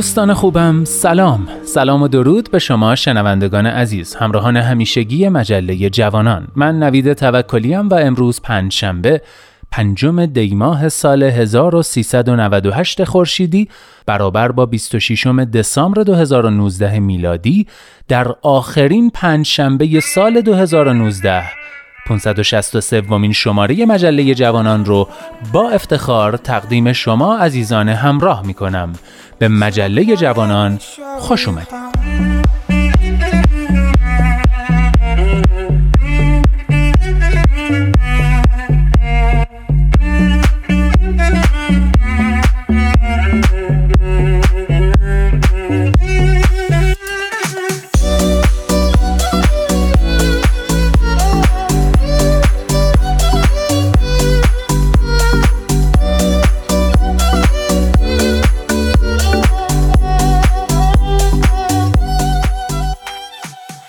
دوستان خوبم سلام. سلام و درود به شما شنوندگان عزیز همراهان همیشگی مجله جوانان. من نوید توکلیم و امروز پنجشنبه پنجم دیماه سال 1398 خورشیدی برابر با 26 دسامبر 2019 میلادی در آخرین پنجشنبه سال 2019 563 ومین شماره مجله جوانان رو با افتخار تقدیم شما عزیزان همراه می کنم به مجله جوانان خوش اومدید.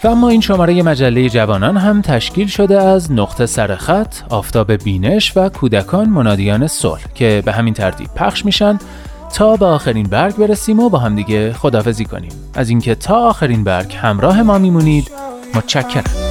و اما این شماره مجله جوانان هم تشکیل شده از نقطه سرخط، آفتاب بینش و کودکان منادیان صلح که به همین ترتیب پخش میشن تا به آخرین برگ برسیم و با همدیگه خدافزی کنیم. از اینکه تا آخرین برگ همراه ما میمونید متشکرم.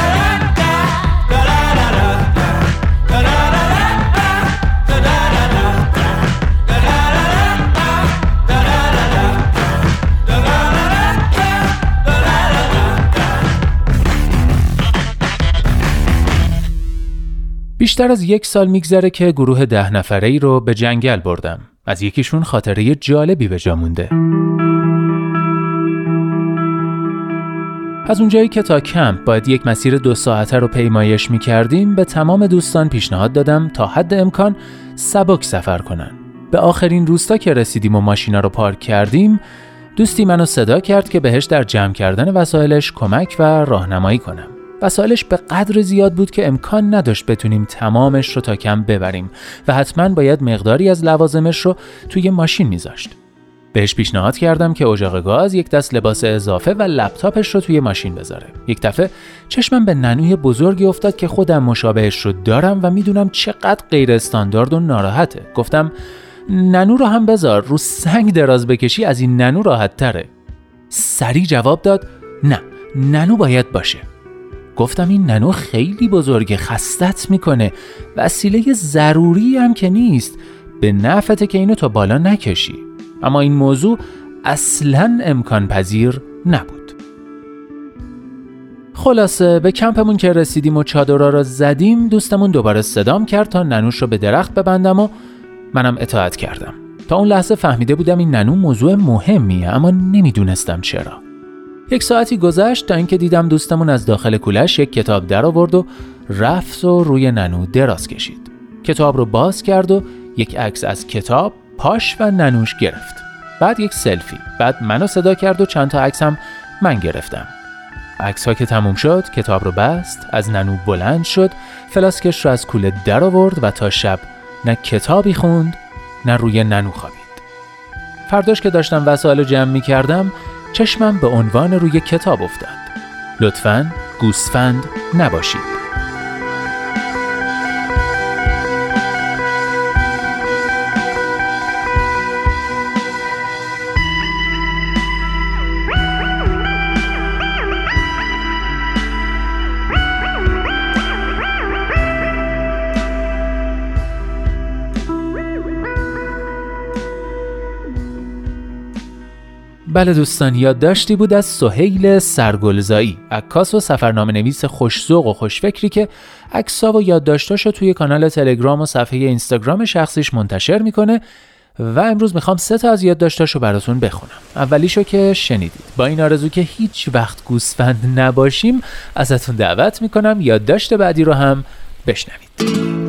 بیشتر از یک سال میگذره که گروه ده نفره ای رو به جنگل بردم. از یکیشون خاطره جالبی به جا مونده. از اونجایی که تا کمپ باید یک مسیر دو ساعته رو پیمایش می کردیم به تمام دوستان پیشنهاد دادم تا حد امکان سبک سفر کنن. به آخرین روستا که رسیدیم و ماشینا رو پارک کردیم دوستی منو صدا کرد که بهش در جمع کردن وسایلش کمک و راهنمایی کنم وسایلش به قدر زیاد بود که امکان نداشت بتونیم تمامش رو تا کم ببریم و حتما باید مقداری از لوازمش رو توی ماشین میذاشت بهش پیشنهاد کردم که اجاق گاز یک دست لباس اضافه و لپتاپش رو توی ماشین بذاره. یک دفعه چشمم به ننوی بزرگی افتاد که خودم مشابهش رو دارم و می‌دونم چقدر غیر استاندارد و ناراحته. گفتم ننو رو هم بذار رو سنگ دراز بکشی از این ننو راحت تره. سری جواب داد نه ننو باید باشه. گفتم این ننو خیلی بزرگه خستت می‌کنه. وسیله ضروری هم که نیست. به نفته که اینو تا بالا نکشی. اما این موضوع اصلا امکان پذیر نبود. خلاصه به کمپمون که رسیدیم و چادرها را زدیم دوستمون دوباره صدام کرد تا ننوش رو به درخت ببندم و منم اطاعت کردم. تا اون لحظه فهمیده بودم این ننو موضوع مهمیه اما نمی‌دونستم چرا. یک ساعتی گذشت تا اینکه دیدم دوستمون از داخل کولش یک کتاب در آورد و رفت و روی ننو دراز کشید. کتاب رو باز کرد و یک عکس از کتاب پاش و ننوش گرفت. بعد یک سلفی. بعد منو صدا کرد و چند تا عکس هم من گرفتم. عکس ها که تموم شد کتاب رو بست از ننو بلند شد فلاسکش رو از کوله در آورد و تا شب نه کتابی خوند نه روی ننو خوابید. فرداش که داشتم وسایل جمع می کردم چشمم به عنوان روی کتاب افتاد. لطفا گوسفند نباشید. بله دوستان یادداشتی بود از سهیل سرگلزایی عکاس و سفرنامه نویس خوشزوق و خوشفکری که عکسا و یادداشتاشو توی کانال تلگرام و صفحه اینستاگرام شخصیش منتشر می‌کنه و امروز می‌خوام سه تا از یادداشتاشو براتون بخونم. اولیشو که شنیدید. با این آرزو که هیچ وقت گوسفند نباشیم ازتون دعوت می‌کنم یادداشت بعدی رو هم بشنوید.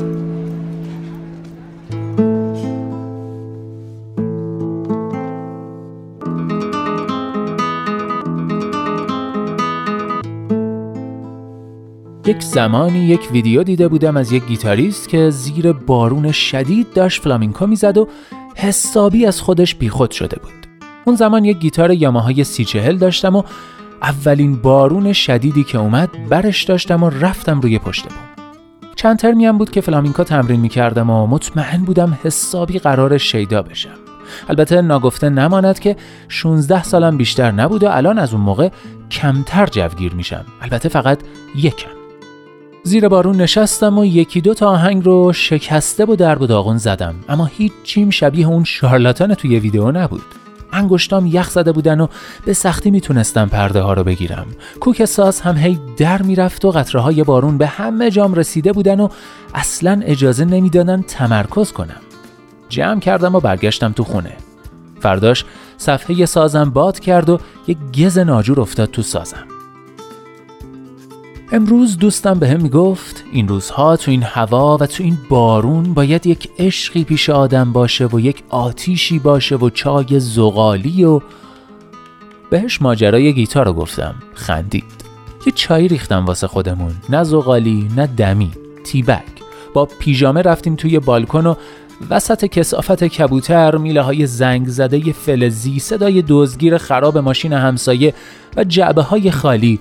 یک زمانی یک ویدیو دیده بودم از یک گیتاریست که زیر بارون شدید داشت فلامینکو می‌زد و حسابی از خودش بیخود شده بود. اون زمان یک گیتار یاماهای سی چهل داشتم و اولین بارون شدیدی که اومد برش داشتم و رفتم روی پشت بوم. چند ترمی هم بود که فلامینکا تمرین می‌کردم و مطمئن بودم حسابی قرار شیدا بشم. البته ناگفته نماند که 16 سالم بیشتر نبود و الان از اون موقع کمتر جوگیر میشم. البته فقط یکم. زیر بارون نشستم و یکی دو تا آهنگ رو شکسته و درب و داغون زدم. اما هیچ چیم شبیه اون شارلاتان توی ویدیو نبود. انگشتام یخ زده بودن و به سختی می‌تونستم پرده ها رو بگیرم. کوک ساز هم هی در می‌رفت و قطره های بارون به همه جام رسیده بودن و اصلا اجازه نمی‌دادن تمرکز کنم. جمع کردم و برگشتم تو خونه. فرداش صفحه سازم باد کرد و یک گز ناجور افتاد تو سازم. امروز دوستم به هم می‌گفت این روزها تو این هوا و تو این بارون باید یک عشقی پیش آدم باشه و یک آتیشی باشه و چای زغالی و بهش ماجرای گیتار رو گفتم. خندید. یه چای ریختم واسه خودمون. نه زغالی نه دمی. تیبک. با پیژامه رفتیم توی بالکن و وسط کسافت کبوتر میله های زنگ زده فلزی صدای دزگیر خراب ماشین همسایه و جعبه های خالی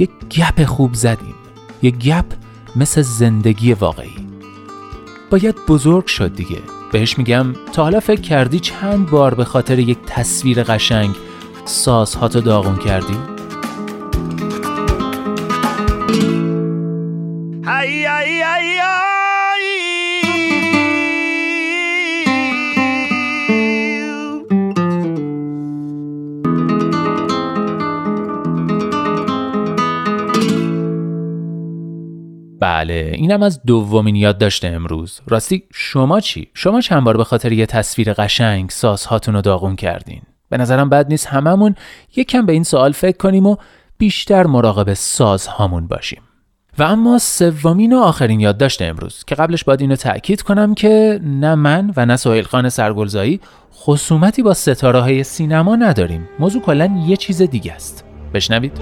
یک گپ خوب زدیم یک گپ مثل زندگی واقعی باید بزرگ شد دیگه بهش میگم تا حالا فکر کردی چند بار به خاطر یک تصویر قشنگ سازهاتو داغون کردی؟ بله اینم از دومین یاد داشته امروز. راستی شما چی؟ شما چند بار به خاطر یه تصویر قشنگ سازهاتون رو داغون کردین؟ به نظرم بد نیست هممون یکم به این سوال فکر کنیم و بیشتر مراقب سازهامون باشیم. و اما سومین و آخرین یادداشت امروز که قبلش باید اینو تأکید کنم که نه من و نه سهیل خان سرگلزایی خصومتی با ستاره های سینما نداریم. موضوع کلا یه چیز دیگه است. بشنوید.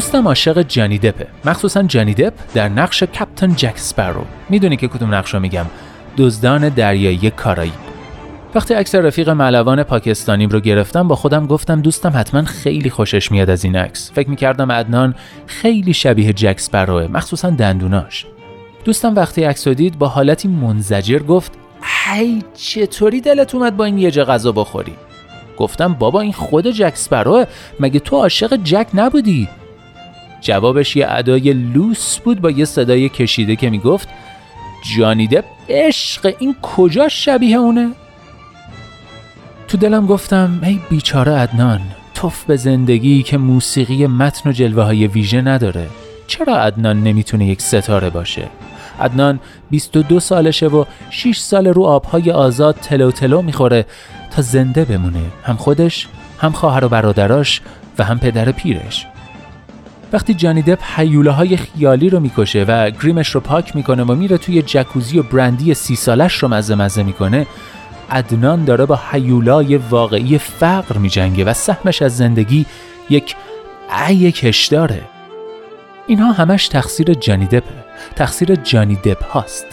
دوستم عاشق جانی دپه. مخصوصا جانی دپ در نقش کپتن جک سپرو می‌دونی که کدوم نقش رو میگم؟ دزدان دریایی کارایی. وقتی عکس رفیق ملوان پاکستانیم رو گرفتم با خودم گفتم دوستم حتما خیلی خوشش میاد از این عکس. فکر می‌کردم عدنان خیلی شبیه جک سپروه مخصوصا دندوناش. دوستم وقتی عکس رو دید با حالتی منزجر گفت هی چطوری دلت اومد با این یه جا غذا بخوری؟ گفتم بابا این خود جک سپروه مگه تو عاشق جک نبودی؟ جوابش یه ادای لوس بود با یه صدای کشیده که می‌گفت جانی دپ عشق این کجا شبیه اونه؟ تو دلم گفتم ای بیچاره عدنان توف به زندگی که موسیقی متن و جلوه های ویژه نداره چرا عدنان نمی‌تونه یک ستاره باشه؟ عدنان 22 سالشه و 6 سال رو آبهای آزاد تلو تلو می‌خوره تا زنده بمونه هم خودش هم خواهر و برادراش و هم پدر پیرش وقتی جانی دپ حیوله های خیالی رو می‌کشه و گریمش رو پاک می‌کنه و میره توی جکوزی و برندی سی سالش رو مزه مزه می‌کنه ادنان داره با حیولای واقعی فقر میجنگه و سهمش از زندگی یک ای کشداره اینها همش تقصیر جانی دپه. تقصیر جانی دپ هاست.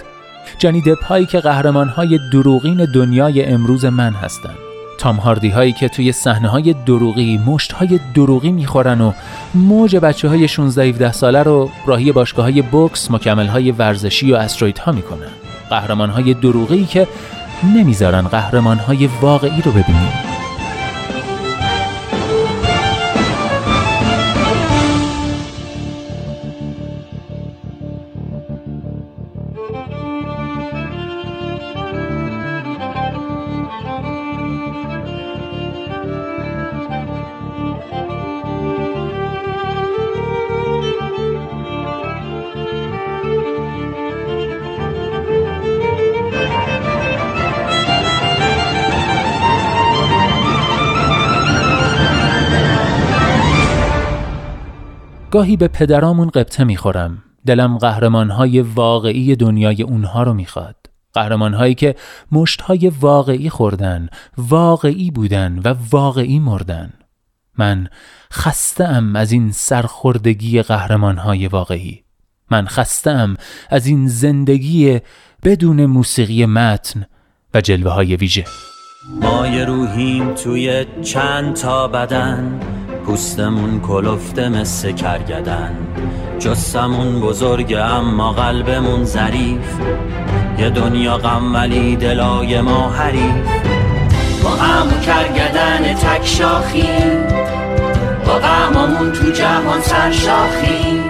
جانی دپ هایی که قهرمان های دروغین دنیای امروز من هستند. تام هاردی هایی که توی صحنه های دروغی مشت های دروغی می‌خورن و موج بچه های 16 17 ساله رو راهی باشگاه های بوکس مکمل های ورزشی و استروید ها می‌کنن. قهرمان های دروغی که نمی‌ذارن قهرمان های واقعی رو ببینیم. گاهی به پدرامون قبطه می‌خورم. دلم قهرمانهای واقعی دنیای اونها رو می‌خواد. قهرمانهایی که مشتهای واقعی خوردن واقعی بودن و واقعی مردن. من خستم از این سرخوردگی قهرمانهای واقعی. من خستم از این زندگی بدون موسیقی متن و جلوه های ویژه. ما روحیم توی چند تا بدن. پوستمون کلفته مثل کرگدن. جسمون بزرگه اما قلبمون ظریف. یه دنیا غم ولی دلای ما حریف. با غم و کرگدن تک شاخی. با غممون تو جهان سرشاخی.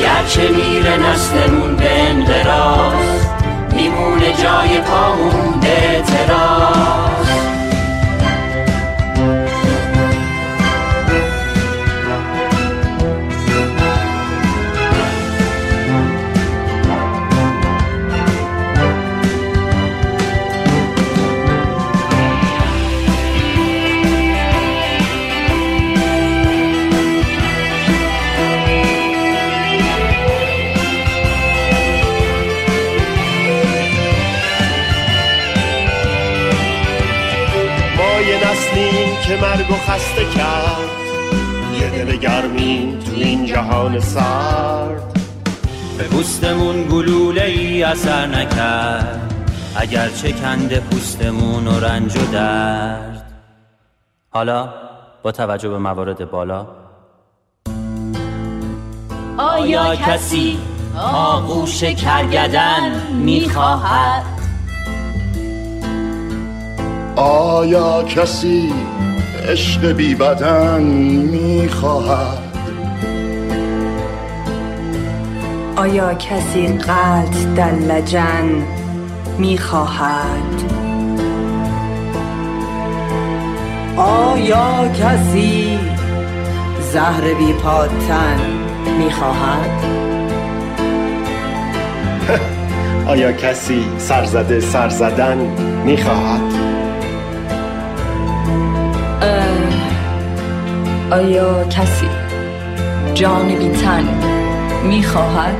گرچه میره نسلمون به انقراض میمونه جای پامون به اعتراض. خسته کرد. یه دل گرمی تو این جهان سرد. به پوستمون گلوله ای اثر نکرد. اگر چه کنده پوستمون و رنج و درد. حالا با توجه به موارد بالا. آیا کسی آغوش کرگدن می‌خواهد؟ آیا کسی عشق بی بدن می‌خواهد. آیا کسی قلط در لجن می‌خواهد؟ آیا کسی زهر بی پاتن می‌خواهد؟ آیا کسی سرزده سرزدن می‌خواهد؟ آیا کسی جان بی تن می‌خواهد؟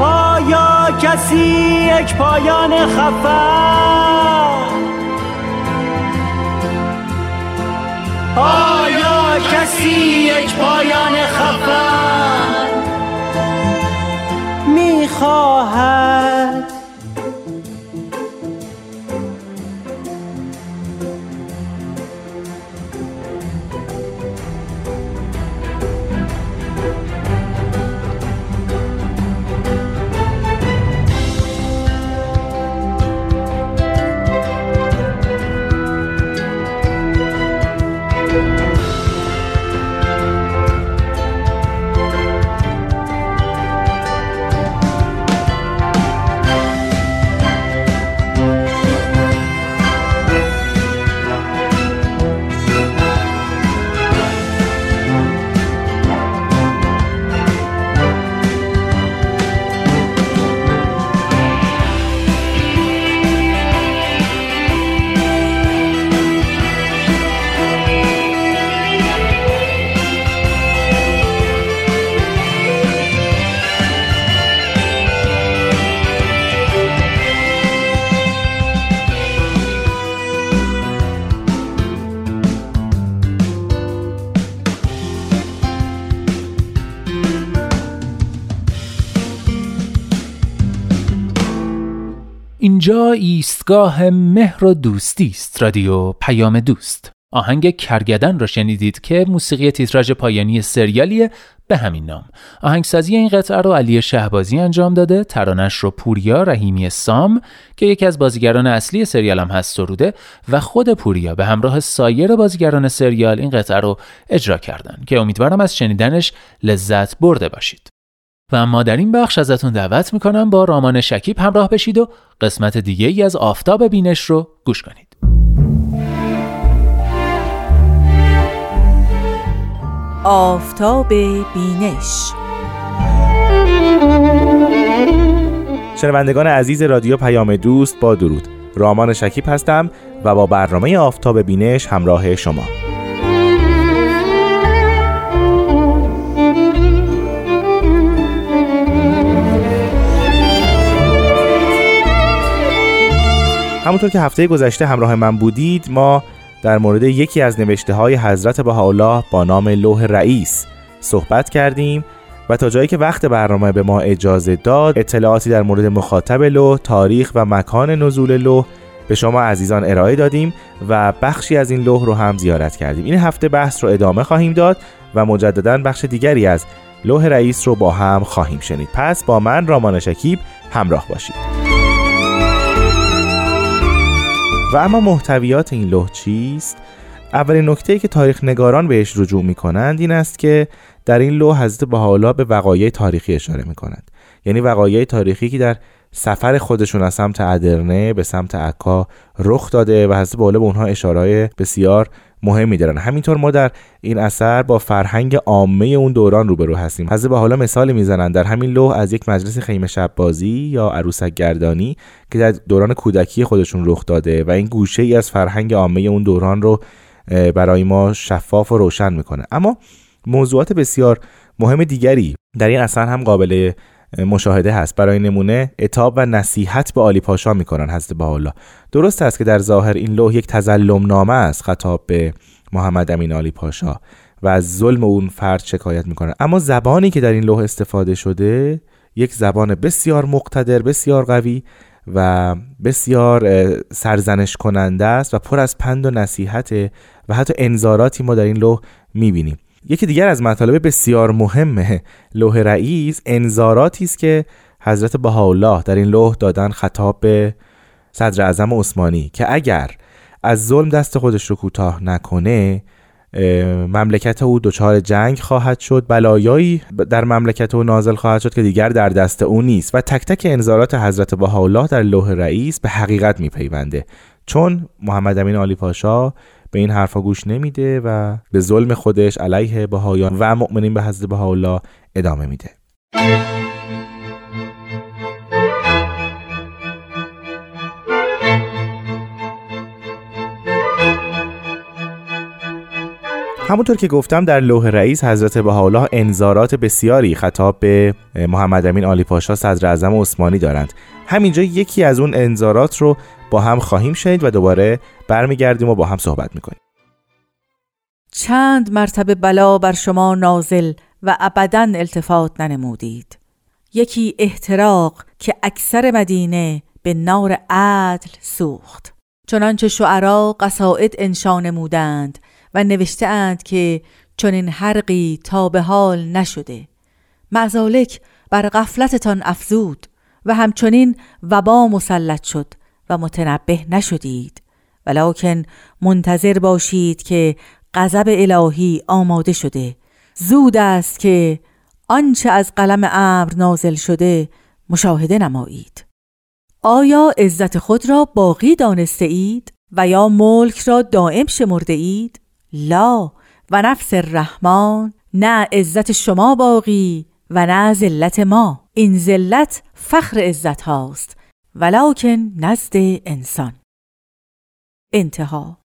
آیا کسی یک پایان خفن آیا کسی یک پایان خفن می‌خواهد. اینجا ایستگاه مهر و دوستی است رادیو پیام دوست. آهنگ کرگدن را شنیدید که موسیقی تیتراژ پایانی سریالیه به همین نام. آهنگسازی این قطعه رو علی شهبازی انجام داده ترانش رو پوریا رحیمی سام که یکی از بازیگران اصلی سریال هم هست سروده و خود پوریا به همراه سایر بازیگران سریال این قطعه رو اجرا کردن که امیدوارم از شنیدنش لذت برده باشید. و اما در این بخش ازتون دعوت می‌کنم با رامان شکیب همراه بشید و قسمت دیگه ای از آفتاب بینش رو گوش کنید. آفتاب بینش. شنوندگان عزیز رادیو پیام دوست با درود. رامان شکیب هستم و با برنامه آفتاب بینش همراه شما. همونطور که هفته گذشته همراه من بودید ما در مورد یکی از نوشته های حضرت بهاءالله با نام لوح رئیس صحبت کردیم و تا جایی که وقت برنامه به ما اجازه داد اطلاعاتی در مورد مخاطب لوح، تاریخ و مکان نزول لوح به شما عزیزان ارائه دادیم و بخشی از این لوح رو هم زیارت کردیم. این هفته بحث رو ادامه خواهیم داد و مجددا بخش دیگری از لوح رئیس رو با هم خواهیم شنید. پس با من رامان شکیب همراه باشید. و اما محتویات این لوح چیست؟ اولین نکته که تاریخ نگاران بهش رجوع می کنند این است که در این لوح حضرت بهاءالله به وقایع تاریخی اشاره می کنند یعنی وقایع تاریخی که در سفر خودشون از سمت ادرنه به سمت عکا رخ داده و حضرت بهاءالله به اونها اشاره بسیار مهمی دارن همینطور ما در این اثر با فرهنگ عامه اون دوران روبرو هستیم. حضرت به حالا مثالی می‌زنن در همین لوح از یک مجلس خیمه شب بازی یا عروسک گردانی که در دوران کودکی خودشون رخ داده و این گوشه ای از فرهنگ عامه اون دوران رو برای ما شفاف و روشن می‌کنه. اما موضوعات بسیار مهم دیگری در این اثر هم قابل مشاهده هست. برای نمونه اتاب و نصیحت به علی پاشا می‌کنن حضرت الله درست است که در ظاهر این لوح یک تزلم نامه است خطاب به محمد امین علی پاشا و از ظلم اون فرد شکایت می‌کنه. اما زبانی که در این لوح استفاده شده یک زبان بسیار مقتدر بسیار قوی و بسیار سرزنش کننده است و پر از پند و نصیحت و حتی انذاراتی ما در این لوح می‌بینیم. یکی دیگر از مطالب بسیار مهم لوح رئیس انذاراتی است که حضرت بهاءالله در این لوح دادن خطاب به صدر اعظم عثمانی که اگر از ظلم دست خودش رو کوتاه نکنه مملکت او دچار جنگ خواهد شد بلایایی در مملکت او نازل خواهد شد که دیگر در دست او نیست و تک تک انذارات حضرت بهاءالله در لوح رئیس به حقیقت میپیونده. چون محمد امین علی پاشا به این حرفا گوش نمیده و به ظلم خودش علیه بهایان و مؤمنین به حضرت بهاءالله ادامه میده. همونطور که گفتم در لوح رئیس حضرت بهاءالله انذارات بسیاری خطاب به محمد امین آلی پاشا صدر اعظم عثمانی دارند. همینجا یکی از اون انذارات رو با هم خواهیم شنید و دوباره برمیگردیم و با هم صحبت می‌کنیم. چند مرتبه بلا بر شما نازل و ابدا التفات ننمودید. یکی احتراق که اکثر مدینه به نار عدل سوخت. چنانچه شعرا قصائد انشا نمودند و نوشته اند که چنین حرقی تا به حال نشده. معزالک بر غفلتتان افزود و همچنین وبا مسلط شد و متنبه نشدید. ولکن منتظر باشید که غضب الهی آماده شده. زود است که آنچه از قلم امر نازل شده مشاهده نمایید. آیا عزت خود را باقی دانسته اید و یا ملک را دائم شمرده اید؟ لا و نفس الرحمن نه عزت شما باقی و نه ذلت ما. این ذلت فخر عزت هاست ولکن نزد انسان. انتها.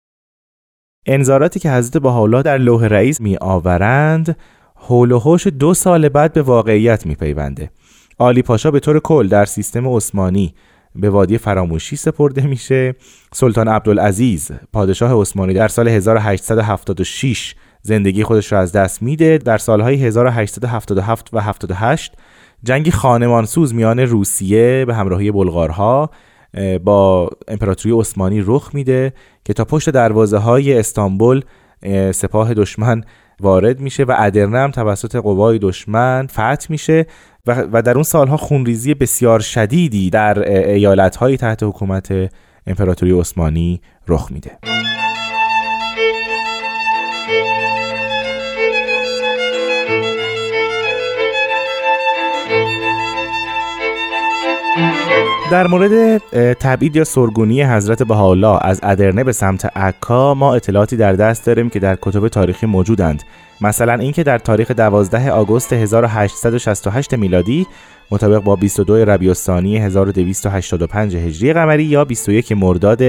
انذاراتی که حضرت بهاءالله در لوح رئیس می آورند حول و حوش دو سال بعد به واقعیت می پیونده آلی پاشا به طور کل در سیستم عثمانی به وادی فراموشی سپرده میشه. سلطان عبدالعزیز پادشاه عثمانی در سال 1876 زندگی خودش را از دست میده. در سالهای 1877 و 78 جنگی خانمانسوز میان روسیه به همراهی بلغارها با امپراتوری عثمانی رخ میده که تا پشت دروازه های استانبول سپاه دشمن وارد میشه و ادرنه هم توسط قوای دشمن فتح میشه و در اون سالها خونریزی بسیار شدیدی در ایالتهایی تحت حکومت امپراتوری عثمانی رخ میده. در مورد تبعید یا سرگونی حضرت بهاءالله از ادرنه به سمت عکا ما اطلاعاتی در دست داریم که در کتب تاریخی موجودند. مثلا اینکه در تاریخ 12 آگوست 1868 میلادی مطابق با 22 ربیع الثانی 1285 هجری قمری یا 21 مرداد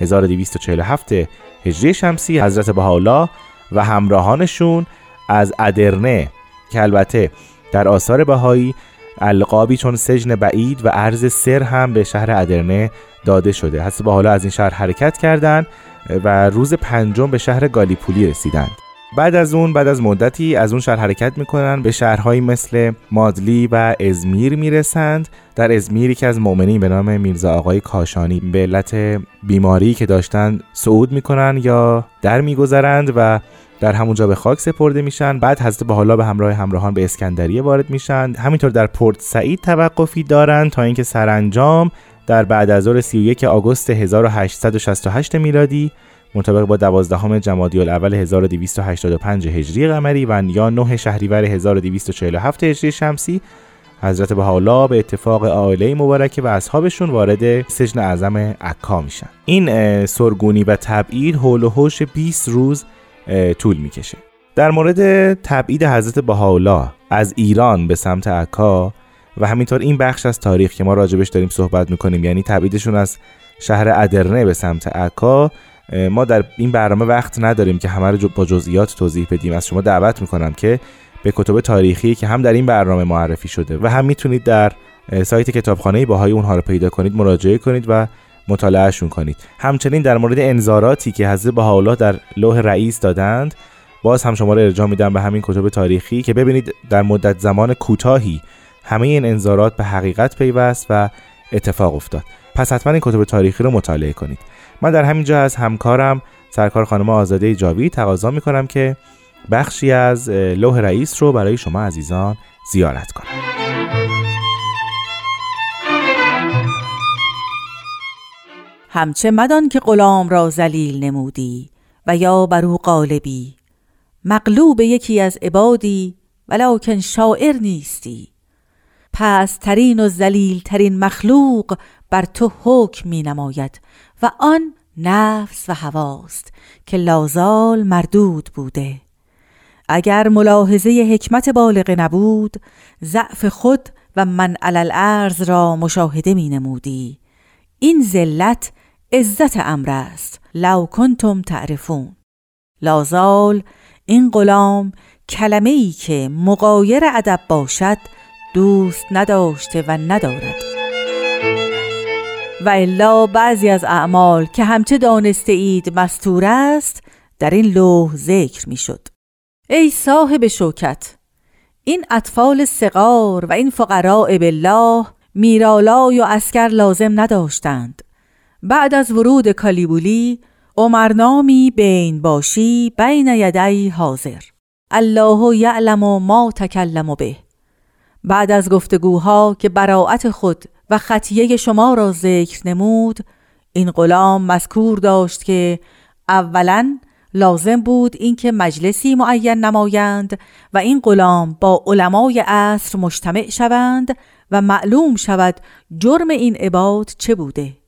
1247 هجری شمسی حضرت بهاءالله و همراهانشون از ادرنه که البته در آثار بهایی القابی چون سجن بعید و عرض سر هم به شهر ادرنه داده شده. حضرت حالا از این شهر حرکت کردند و روز پنجم به شهر گالیپولی رسیدند. بعد از اون بعد از مدتی از اون شهر حرکت می‌کنن به شهرهایی مثل مادلی و ازمیر می‌رسند. در ازمیر که از مؤمنین به نام میرزا آقای کاشانی به علت بیماری که داشتن صعود می‌کنن یا در میگذرند و در همونجا به خاک سپرده میشن بعد حضرت بحالا به همراه همراهان به اسکندریه وارد میشن. همینطور در پورت سعید توقفی دارند تا اینکه سرانجام در بعد از ظهر 31 آگوست 1868 میلادی مطابق با 12 جمادی الاول 1285 هجری قمری و یا 9 شهریور 1247 هجری شمسی حضرت بهاءالله به اتفاق عائله مبارکه و اصحابشون وارد سجن اعظم عکا میشن. این سرگونی و تبعید حول و حوش 20 روز طول می‌کشه. در مورد تبعید حضرت بهاءالله از ایران به سمت عکا و همینطور این بخش از تاریخ که ما راجبش داریم صحبت می‌کنیم یعنی تبعیدشون از شهر ادرنه به سمت عکا ما در این برنامه وقت نداریم که همه رو با جزئیات توضیح بدیم. از شما دعوت می‌کنم که به کتب تاریخی که هم در این برنامه معرفی شده و هم می‌تونید در سایت کتابخانه باهای اونها رو پیدا کنید مراجعه کنید و مطالعهشون کنید. همچنین در مورد انذاراتی که حضرت بهاءالله در لوح رئیس دادند باز هم شما رو ارجاع میدم به همین کتب تاریخی که ببینید در مدت زمان کوتاهی همه این انذارات به حقیقت پیوست و اتفاق افتاد. پس حتما این کتب تاریخی رو مطالعه کنید. من در همین جا از همکارم سرکار خانم آزاده جاوی تقاضا می‌کنم که بخشی از لوح رئیس رو برای شما عزیزان زیارت کنم. همچه مدان که غلام را زلیل نمودی و یا بر او قالبی مغلوب یکی از عبادی ولکن شاعر نیستی. پس ترین و زلیل ترین مخلوق بر تو حکم می نماید و آن نفس و هواست که لازال مردود بوده. اگر ملاحظه حکمت بالغ نبود ضعف خود و من علل را مشاهده می نمودی این ذلت عزت امر است. لو کنتم تعرفون. لازال این غلام کلمه ای که مقایر ادب باشد دوست نداشته و ندارد. و الا بعضی از اعمال که همچه دانسته اید مستور است در این لوح ذکر می شد ای صاحب شوکت این اطفال سقار و این فقراء بالله میرالای و اسکر لازم نداشتند. بعد از ورود کالیبولی عمرنامی بین باشی بین یدی حاضر. الله یعلم ما تکلم به. بعد از گفتگوها که براعت خود و خطیه شما را ذکر نمود این غلام مذکور داشت که اولا لازم بود اینکه مجلسی معین نمایند و این غلام با علمای عصر مجتمع شوند و معلوم شود جرم این عباد چه بوده.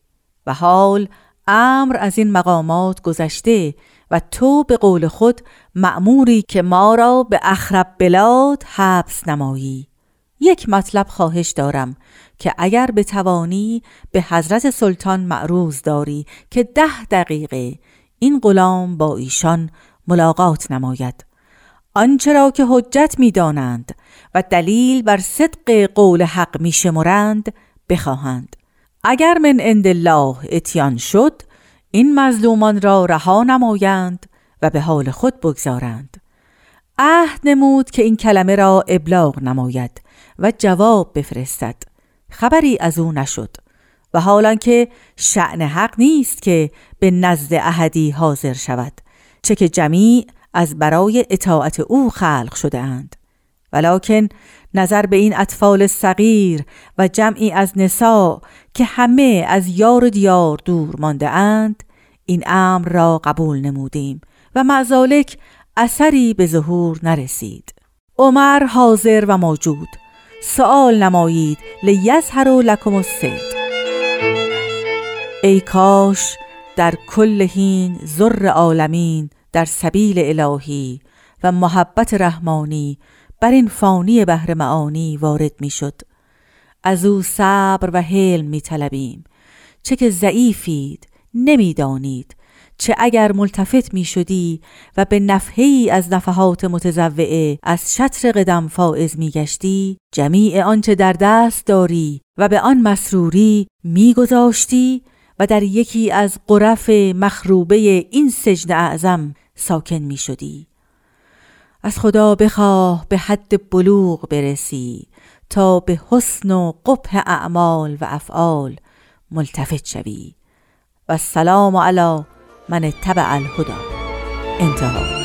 و حال امر از این مقامات گذشته و تو به قول خود مأموری که ما را به اخرب بلاد حبس نمایی. یک مطلب خواهش دارم که اگر به توانی به حضرت سلطان معروض داری که ده دقیقه این غلام با ایشان ملاقات نماید. آنچه را که حجت می دانند و دلیل بر صدق قول حق می شمرند بخواهند. اگر من عند الله اتیان شد این مظلومان را رها نمایند و به حال خود بگذارند. عهد نمود که این کلمه را ابلاغ نماید و جواب بفرستد. خبری از او نشد. و حالا که شعن حق نیست که به نزد احدی حاضر شود چه که جمیع از برای اطاعت او خلق شده اند. ولیکن نظر به این اطفال صغیر و جمعی از نسا که همه از یار و دیار دور مانده اند این امر را قبول نمودیم و معزالک اثری به ظهور نرسید. عمر حاضر و موجود. سوال نمایید لیظهر لکم السید ای کاش در کل هین زر عالمین در سبیل الهی و محبت رحمانی بر این فانی بهر معانی وارد می شد از او صبر و حلم می طلبیم چه که ضعیفید نمی‌دانید. چه اگر ملتفت می شدی و به نفحی از نفحات متزوعه از شطر قدم فائز می گشتی جمیع آنچه در دست داری و به آن مسروری می گذاشتی و در یکی از قرف مخروبه این سجن اعظم ساکن می شدی از خدا بخواه به حد بلوغ برسی تا به حسن و قبح اعمال و افعال ملتفت شوی. و السلام علی من اتبع الهدا انتها.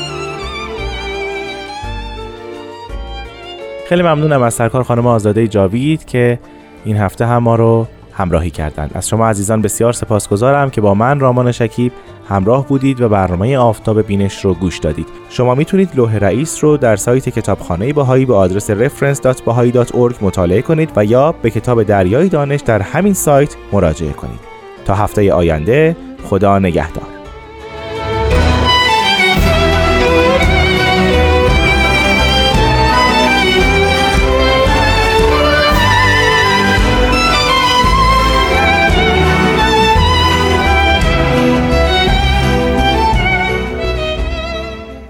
خیلی ممنونم از سرکار خانم آزاده جاوید که این هفته هم ما رو همراهی کردند. از شما عزیزان بسیار سپاسگزارم که با من رامان شکیب همراه بودید و برنامه آفتاب بینش رو گوش دادید. شما می‌تونید لوح رئیس رو در سایت کتابخانه باهایی به آدرس reference.bahai.org مطالعه کنید و یا به کتاب دریای دانش در همین سایت مراجعه کنید. تا هفته آینده خدا نگهدار.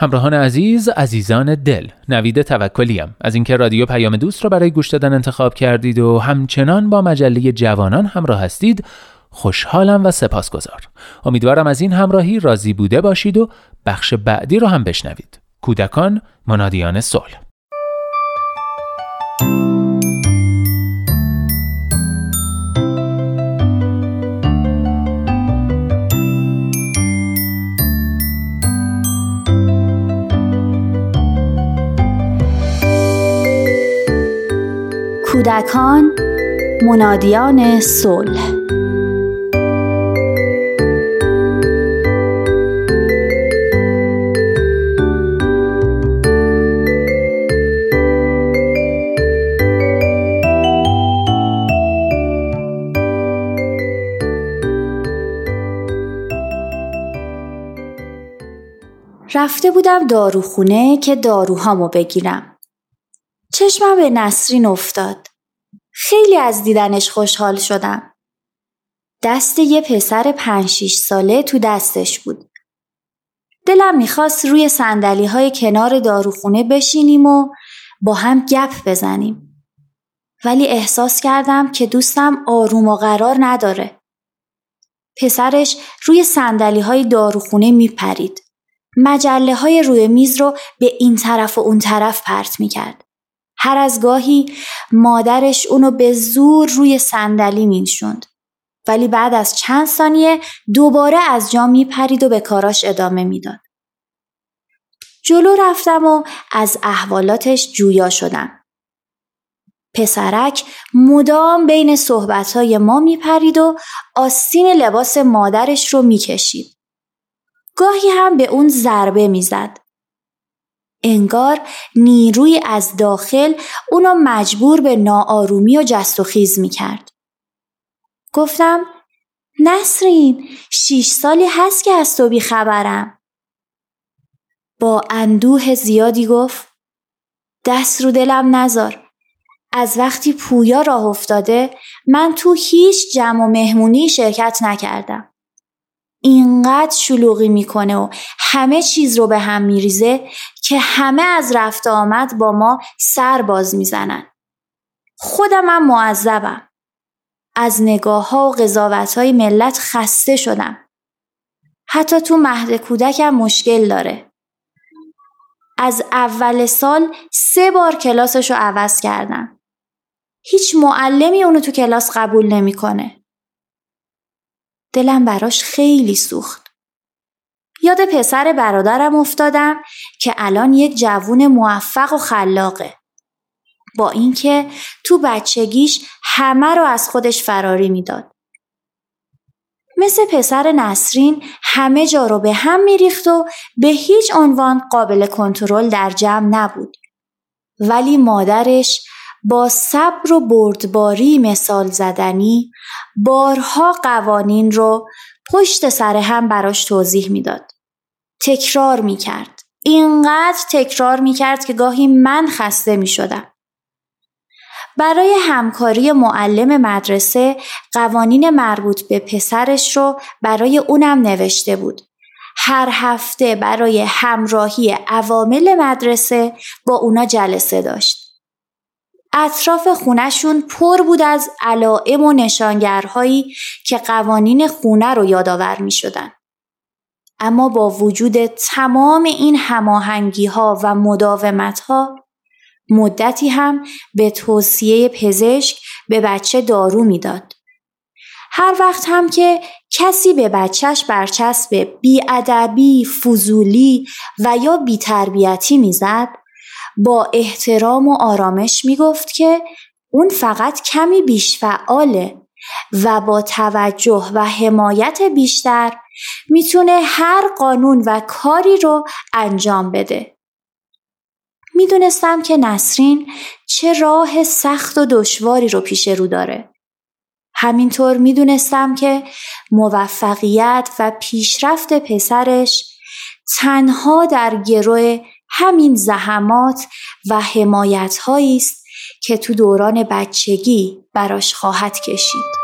همراهان عزیز عزیزان دل نوید توکلیم از اینکه رادیو پیام دوست را برای گوش دادن انتخاب کردید و همچنان با مجله جوانان همراه هستید خوشحالم و سپاسگزار. امیدوارم از این همراهی راضی بوده باشید و بخش بعدی رو هم بشنوید. کودکان منادیان صلح. کودکان منادیان صلح رفته بودم داروخونه که داروهامو بگیرم. چشمم به نسرین افتاد. خیلی از دیدنش خوشحال شدم. دست یه پسر پنج شیش ساله تو دستش بود. دلم می‌خواست روی سندلی های کنار داروخونه بشینیم و با هم گپ بزنیم. ولی احساس کردم که دوستم آروم و قرار نداره. پسرش روی سندلی های داروخونه میپرید. مجله های روی میز رو به این طرف و اون طرف پرت می‌کرد. هر از گاهی مادرش اونو به زور روی صندلی مینشوند. ولی بعد از چند ثانیه دوباره از جا میپرید و به کاراش ادامه می‌داد. جلو رفتم و از احوالاتش جویا شدم. پسرک مدام بین صحبتهای ما میپرید و آستین لباس مادرش رو می‌کشید. گاهی هم به اون ضربه می‌زد. انگار نیروی از داخل اونو مجبور به ناآرومی و جست و خیز می‌کرد. گفتم نسرین شیش سالی هست که از تو بیخبرم. با اندوه زیادی گفت دست رو دلم نزار. از وقتی پویا راه افتاده من تو هیچ جمع و مهمونی شرکت نکردم. اینقدر شلوغی می‌کنه و همه چیز رو به هم میریزه که همه از رفت آمد با ما سر باز می‌زنن. خودم هم معذبم. از نگاه ها و قضاوت های ملت خسته شدم. حتی تو مهد کودکم مشکل داره. از اول سال سه بار کلاسش رو عوض کردم. هیچ معلمی اونو تو کلاس قبول نمی‌کنه. دلم براش خیلی سوخت. یاد پسر برادرم افتادم که الان یک جوون موفق و خلاقه. با اینکه تو بچگیش همه رو از خودش فراری می‌داد. مثل پسر نسرین همه جا رو به هم میریخت و به هیچ عنوان قابل کنترل در جمع نبود. ولی مادرش با صبر و بردباری مثال زدنی بارها قوانین رو پشت سر هم براش توضیح می‌داد. تکرار می‌کرد. اینقدر تکرار می‌کرد که گاهی من خسته می‌شدم. برای همکاری معلم مدرسه قوانین مربوط به پسرش رو برای اونم نوشته بود. هر هفته برای همراهی عوامل مدرسه با اونا جلسه داشت. اطراف خونشون پر بود از علائم و نشانگرهایی که قوانین خونه رو یادآور می شدن. اما با وجود تمام این هماهنگی ها و مداومت ها مدتی هم به توصیه پزشک به بچه دارو می‌داد. هر وقت هم که کسی به بچهش برچسب بیادبی، فضولی و یا بیتربیتی می‌زد با احترام و آرامش می‌گفت که اون فقط کمی بیش فعاله و با توجه و حمایت بیشتر می‌تونه هر قانون و کاری رو انجام بده. می‌دونستم که نسرین چه راه سخت و دشواری رو پیش رو داره. همینطور می‌دونستم که موفقیت و پیشرفت پسرش تنها در گروه همین زحمات و حمایت است که تو دوران بچگی براش خواهد کشید.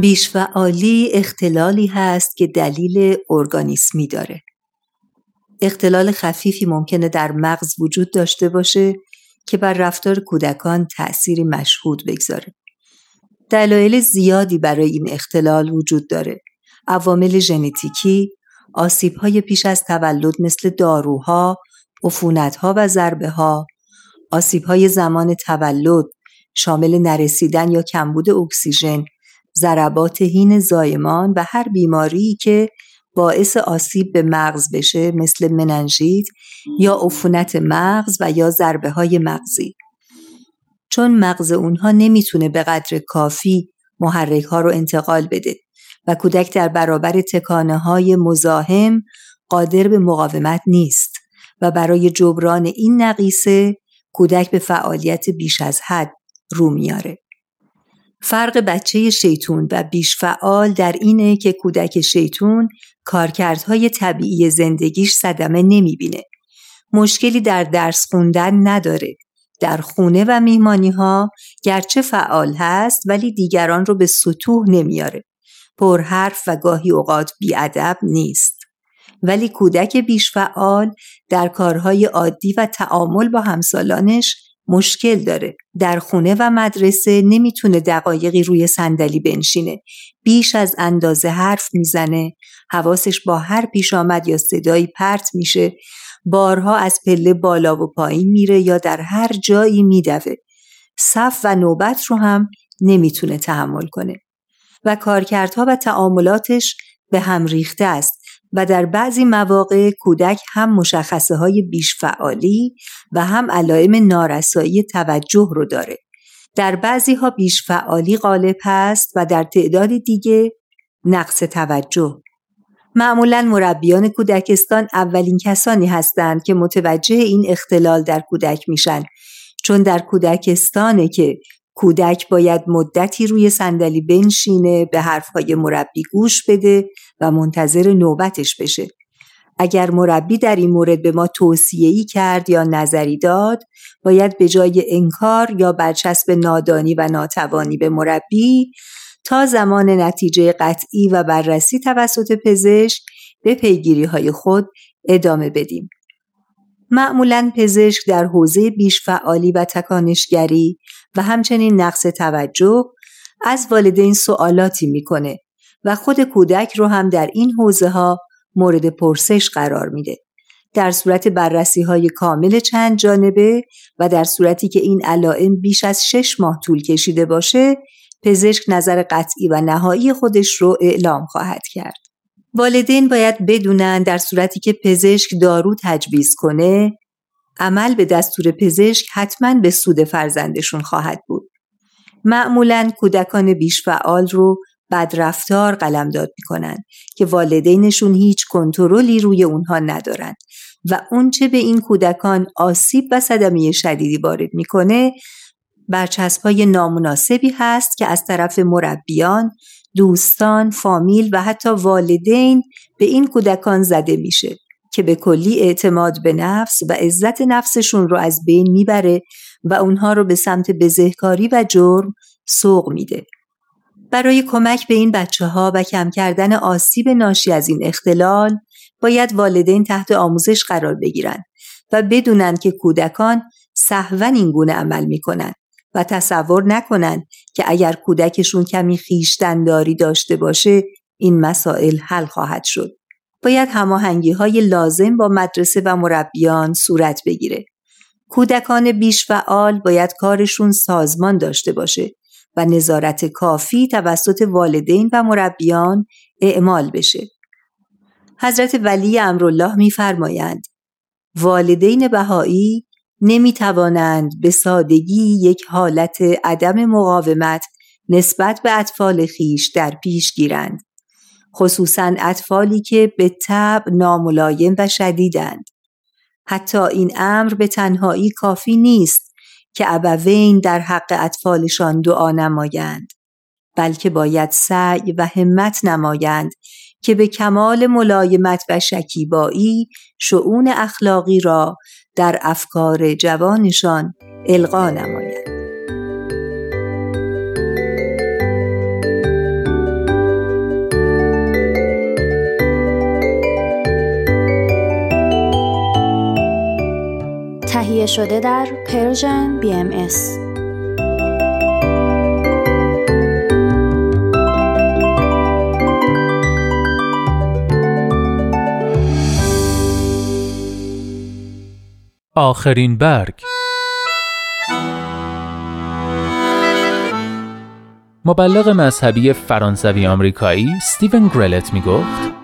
بیشفعالی اختلالی هست که دلیل ارگانیسمی داره. اختلال خفیفی ممکنه در مغز وجود داشته باشه که بر رفتار کودکان تأثیری مشهود بگذاره. دلایل زیادی برای این اختلال وجود داره. عوامل ژنتیکی، آسیب‌های پیش از تولد مثل داروها، عفونت‌ها و ضربه‌ها، آسیب‌های زمان تولد شامل نرسیدن یا کمبود اکسیژن ضربات هین زایمان و هر بیماری که باعث آسیب به مغز بشه مثل مننژیت یا عفونت مغز و یا ضربه های مغزی چون مغز اونها نمی‌تونه به قدر کافی محرک ها رو انتقال بده و کودک در برابر تکانه های مزاحم قادر به مقاومت نیست و برای جبران این نقیصه کودک به فعالیت بیش از حد رو میاره. فرق بچه شیطون و بیش فعال در اینه که کودک شیطون کارکردهای طبیعی زندگیش صدمه نمی‌بینه. مشکلی در درس خوندن نداره. در خونه و میهمانی ها گرچه فعال هست ولی دیگران رو به سطوح نمیاره. پرحرف و گاهی اوقات بیادب نیست. ولی کودک بیش فعال در کارهای عادی و تعامل با همسالانش مشکل داره. در خونه و مدرسه نمی‌تونه دقایقی روی صندلی بنشینه. بیش از اندازه حرف می‌زنه. حواسش با هر پیش آمد یا صدایی پرت میشه. بارها از پله بالا و پایین میره یا در هر جایی میدوه. صف و نوبت رو هم نمی‌تونه تحمل کنه. و کارکردها و تعاملاتش به هم ریخته است. و در بعضی مواقع کودک هم مشخصه های بیش فعالی و هم علائم نارسایی توجه رو داره. در بعضی ها بیش فعالی غالب هست و در تعداد دیگه نقص توجه. معمولا مربیان کودکستان اولین کسانی هستند که متوجه این اختلال در کودک میشن چون در کودکستانه که کودک باید مدتی روی صندلی بنشینه به حرفهای مربی گوش بده و منتظر نوبتش بشه اگر مربی در این مورد به ما توصیه ای کرد یا نظری داد باید به جای انکار یا برچسب نادانی و ناتوانی به مربی تا زمان نتیجه قطعی و بررسی توسط پزشک به پیگیری های خود ادامه بدیم. معمولا پزشک در حوزه بیش فعالی و تکانشگری و همچنین نقص توجه از والدین سوالاتی می‌کنه و خود کودک رو هم در این حوزه ها مورد پرسش قرار میده. در صورت بررسی های کامل چند جانبه و در صورتی که این علائم بیش از شش ماه طول کشیده باشه پزشک نظر قطعی و نهایی خودش رو اعلام خواهد کرد. والدین باید بدونن در صورتی که پزشک دارو تجویز کنه عمل به دستور پزشک حتما به سود فرزندشون خواهد بود. معمولا کودکان بیش فعال رو بدرفتار قلمداد می‌کنن که والدینشون هیچ کنترلی روی اونها ندارن و اونچه به این کودکان آسیب و صدمه شدیدی وارد می‌کنه برچسبهای نامناسبی هست که از طرف مربیان، دوستان، فامیل و حتی والدین به این کودکان زده میشه که به کلی اعتماد به نفس و عزت نفسشون رو از بین می‌بره و اونها رو به سمت بزهکاری و جرم سوق میده. برای کمک به این بچه ها و کم کردن آسیب ناشی از این اختلال باید والدین تحت آموزش قرار بگیرند و بدونن که کودکان سهون این گونه عمل می‌کنن و تصور نکنند که اگر کودکشون کمی خیشتنداری داشته باشه این مسائل حل خواهد شد. باید هماهنگی های لازم با مدرسه و مربیان صورت بگیره. کودکان بیش فعال باید کارشون سازمان داشته باشه و نظارت کافی توسط والدین و مربیان اعمال بشه. حضرت ولی امرالله میفرمایند والدین بهایی نمی توانند به سادگی یک حالت عدم مقاومت نسبت به اطفال خیش در پیش گیرند. خصوصا اطفالی که به طب ناملایم و شدیدند. حتی این امر به تنهایی کافی نیست که ابوین در حق اطفالشان دعا نمایند بلکه باید سعی و همت نمایند که به کمال ملایمت و شکیبایی شعون اخلاقی را در افکار جوانشان القا نماید. تهیه شده در پرژن BMS آخرین برگ. مبلغ مذهبی فرانسوی آمریکایی ستیون گرلت می گفت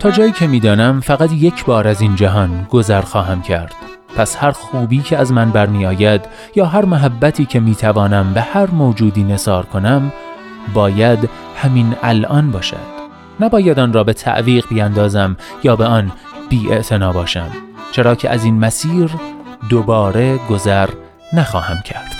تا جایی که می‌دانم فقط یک بار از این جهان گذر خواهم کرد. پس هر خوبی که از من برمیآید یا هر محبتی که می‌توانم به هر موجودی نثار کنم باید همین الان باشد. نباید آن را به تعویق بیاندازم یا به آن بی باشم چرا که از این مسیر دوباره گذر نخواهم کرد.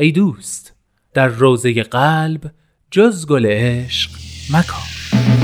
ای دوست در روزه قلب جز گل عشق مکان